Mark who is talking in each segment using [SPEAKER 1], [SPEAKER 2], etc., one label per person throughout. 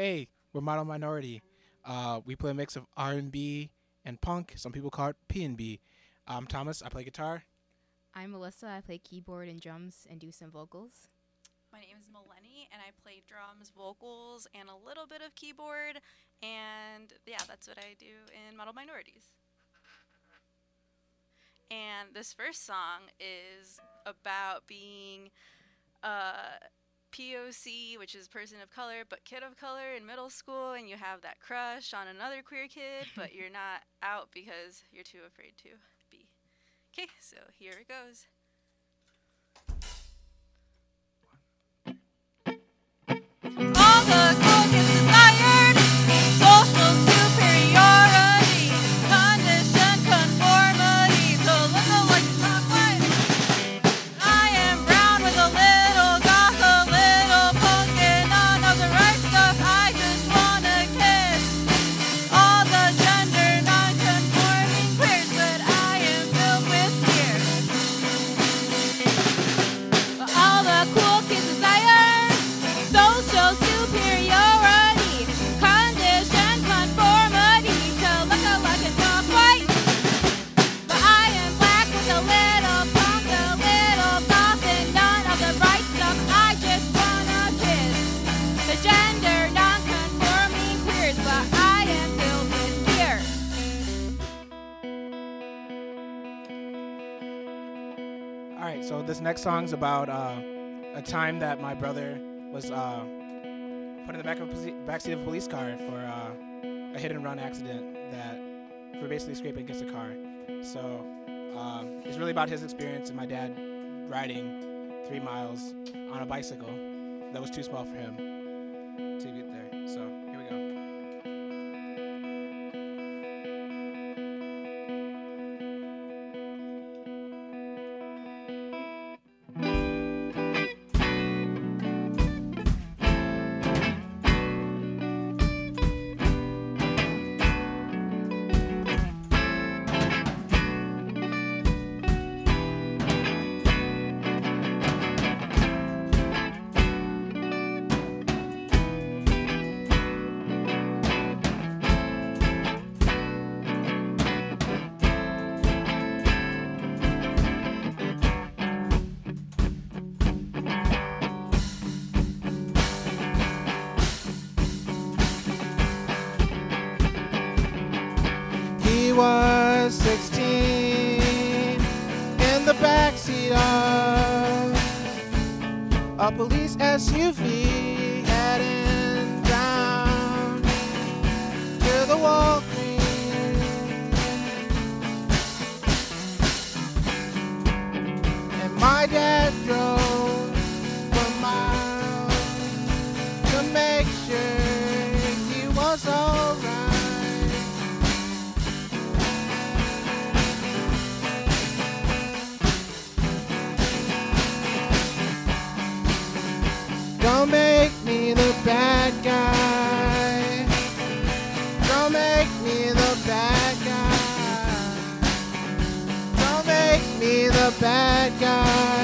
[SPEAKER 1] Hey, we're Model Minority. Uh, we play a mix of R&B and punk. Some people call it P&B. I'm Thomas. I play guitar.
[SPEAKER 2] I'm Melissa. I play keyboard and drums and do some vocals.
[SPEAKER 3] My name is Melanie, and I play drums, vocals, and a little bit of keyboard. And yeah, that's what I do in Model Minorities. And this first song is about being uh, POC, which is person of color, but kid of color in middle school, and you have that crush on another queer kid, but you're not out because you're too afraid to be. Okay, so here it goes.
[SPEAKER 1] Next song's about uh, a time that my brother was uh, put in the back of a backseat of a police car for uh, a hit and run accident that for basically scraping against a car. So uh, it's really about his experience and my dad riding three miles on a bicycle that was too small for him to get there. So a police SUV heading down to the Walgreens. And my dad drove for miles to make sure he was alright. Bad guy.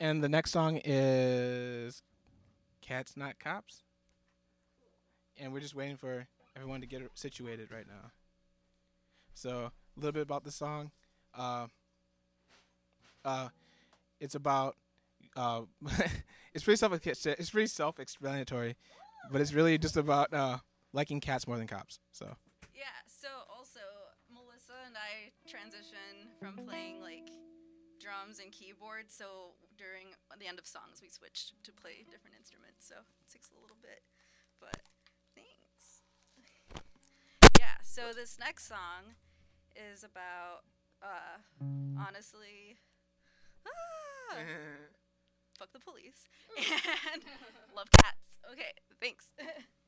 [SPEAKER 1] And the next song is Cats Not Cops. And we're just waiting for everyone to get situated right now. So, a little bit about the song. Uh, uh, it's about uh, it's pretty self it's pretty self-explanatory, but it's really just about uh, liking cats more than cops. So,
[SPEAKER 3] Yeah, so also Melissa and I transition from playing like drums and keyboards, so during the end of songs we switched to play different instruments, so it takes a little bit. But thanks. Yeah, so this next song is about uh honestly ah, fuck the police and love cats. Okay, thanks.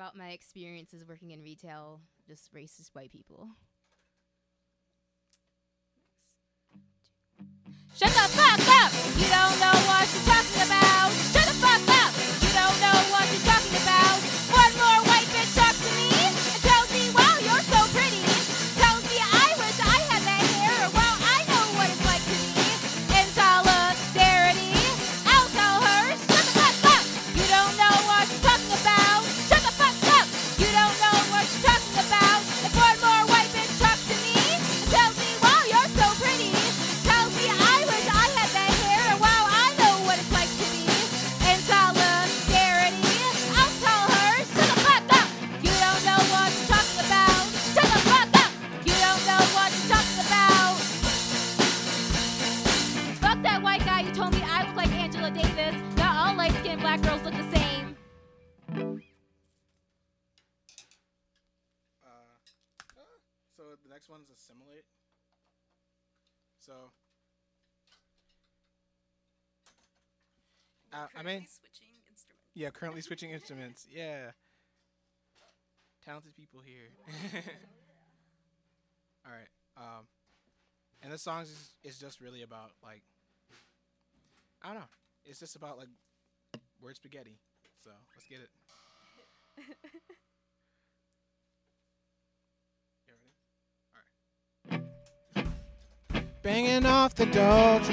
[SPEAKER 2] about my experiences working in retail, just racist white people.
[SPEAKER 3] Shut the fuck up! You don't know what you're talking about. Shut so the next one
[SPEAKER 1] is assimilate. So. Uh, I mean,
[SPEAKER 4] switching instruments.
[SPEAKER 1] yeah, currently switching instruments. Yeah. Talented people here. All right. Um, and this song is, is just really about like I don't know. It's just about like word spaghetti. So let's get it. Banging off the doldrums,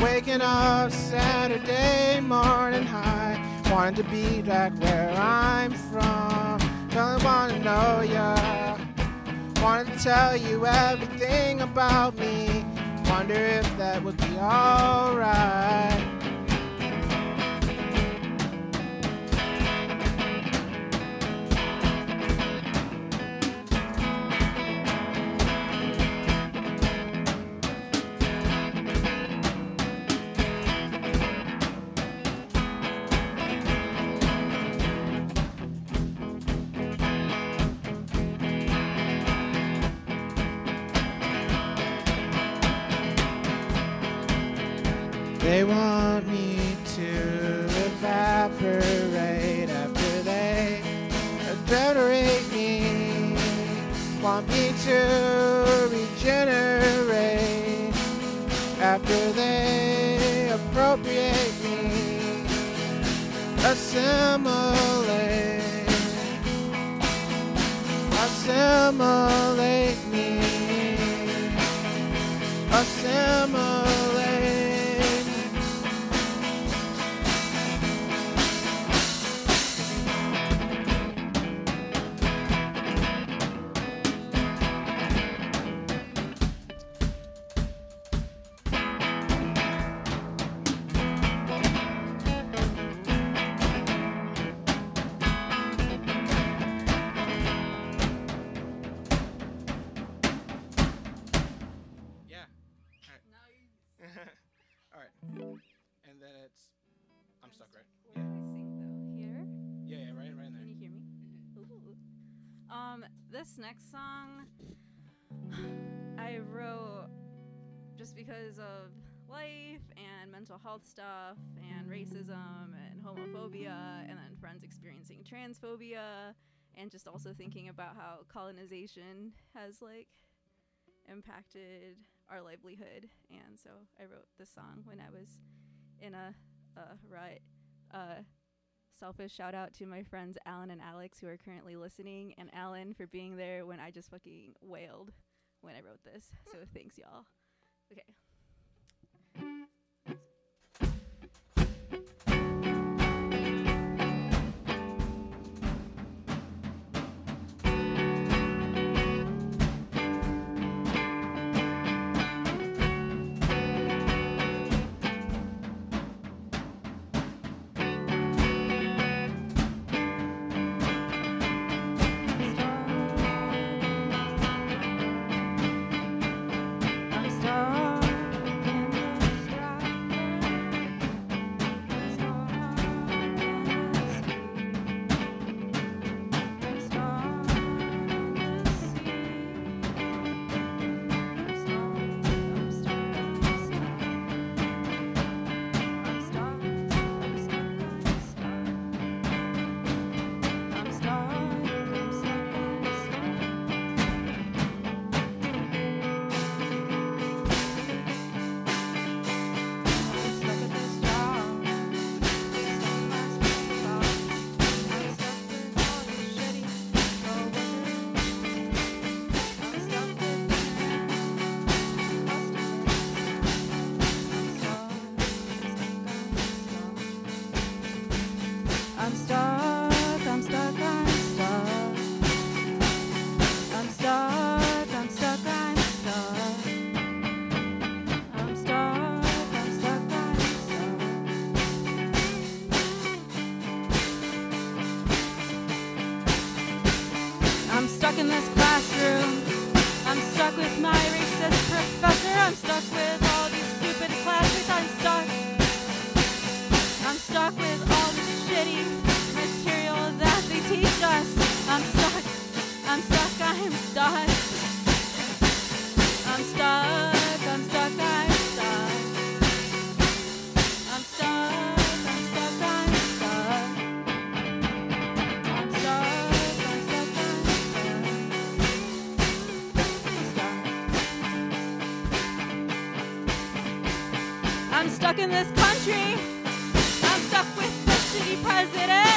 [SPEAKER 1] waking up Saturday morning high, wanting to be back where I'm from. Don't wanna know ya. Wanted to tell you everything about me. Wonder if that would be alright. They want me to evaporate after they regenerate me. Want me to regenerate after they appropriate me. Assimilate. Assimilate
[SPEAKER 3] this next song I wrote just because of life and mental health stuff and racism and homophobia and then friends experiencing transphobia and just also thinking about how colonization has like impacted our livelihood. And so I wrote this song when I was in a, a rut uh selfish shout out to my friends Alan and Alex who are currently listening, and Alan for being there when I just fucking wailed when I wrote this. So thanks, y'all. Okay. In this classroom. I'm stuck with my racist professor. I'm stuck with stuck. In this country. I'm stuck with the shitty president,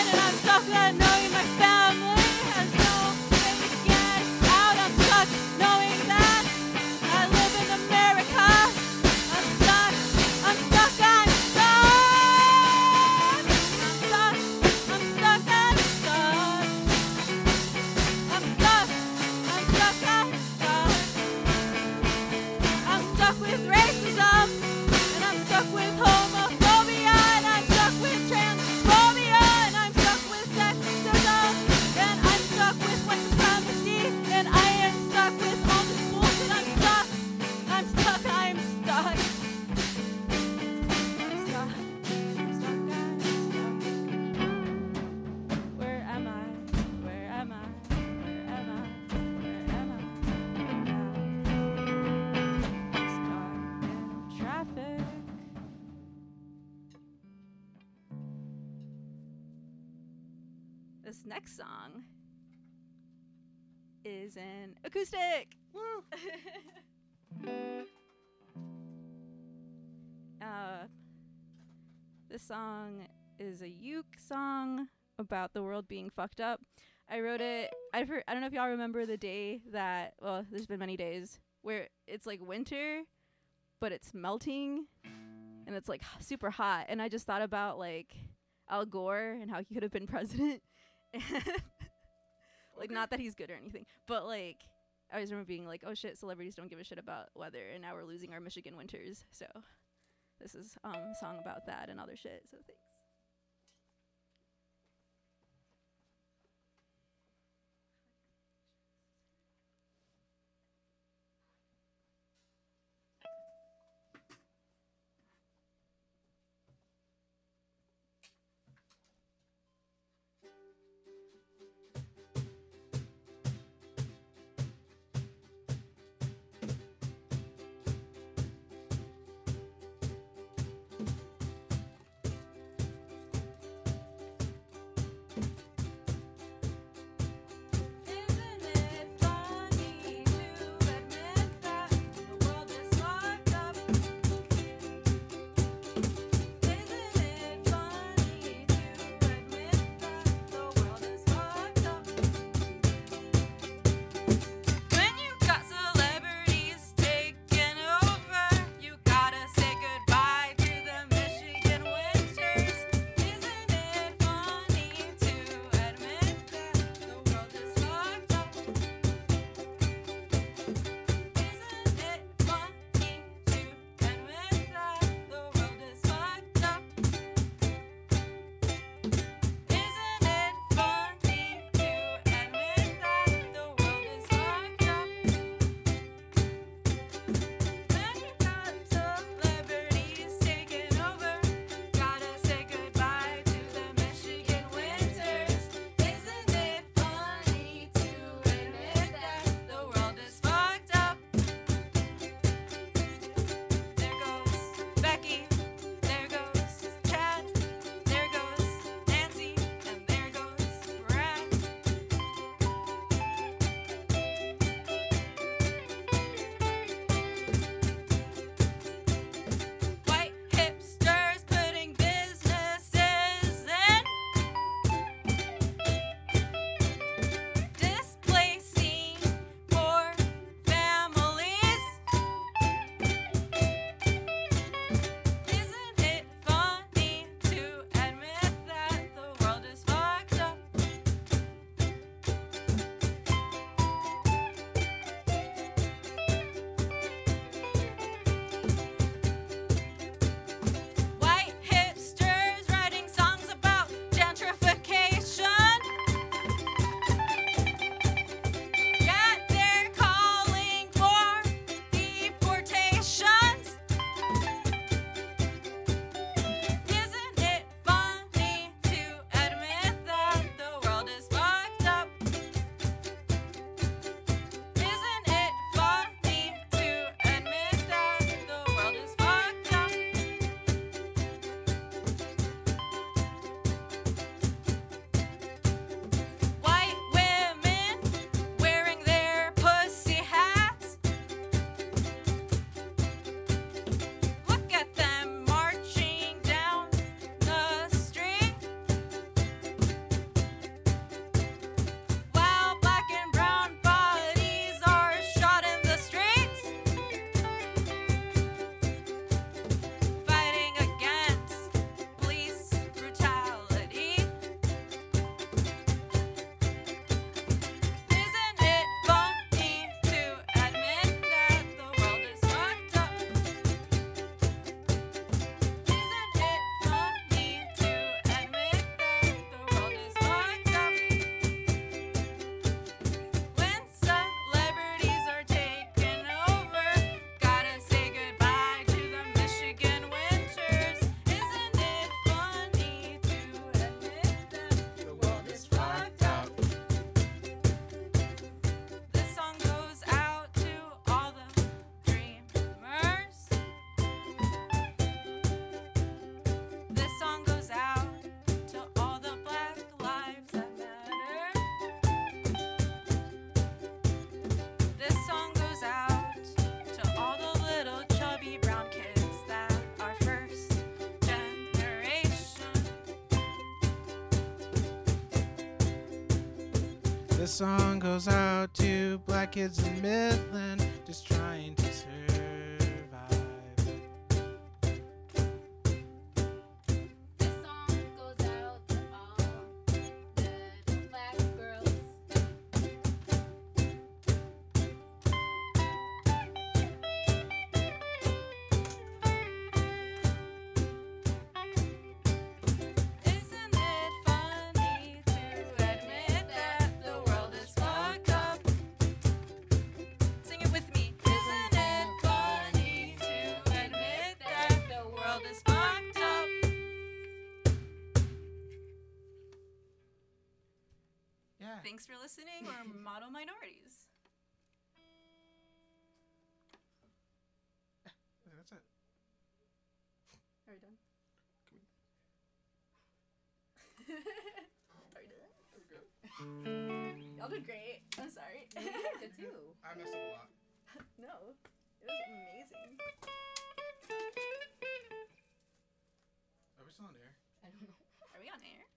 [SPEAKER 3] is an acoustic. Uh, this song is a uke song about the world being fucked up. I wrote it. I've heard, I don't know if y'all remember the day that. Well, there's been many days where it's like winter, but it's melting, and it's like super hot. And I just thought about like Al Gore and how he could have been president. like not that he's good or anything, but like I always remember being like, oh shit, celebrities don't give a shit about weather, and now we're losing our Michigan winters. So this is um a song about that and other shit. So thanks.
[SPEAKER 1] This song goes out to black kids in Midland just trying to survive.
[SPEAKER 3] Thanks for listening. We're model minorities.
[SPEAKER 1] That's it.
[SPEAKER 3] Are we done? Are we done? Y'all did great. I'm sorry.
[SPEAKER 2] Good too.
[SPEAKER 1] I messed up a lot.
[SPEAKER 3] no, it was amazing.
[SPEAKER 1] Are we still on air?
[SPEAKER 2] I don't know.
[SPEAKER 3] Are we on air?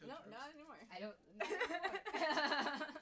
[SPEAKER 1] Can we, can we touch
[SPEAKER 3] No,
[SPEAKER 1] jokes?
[SPEAKER 3] not anymore.
[SPEAKER 2] I don't.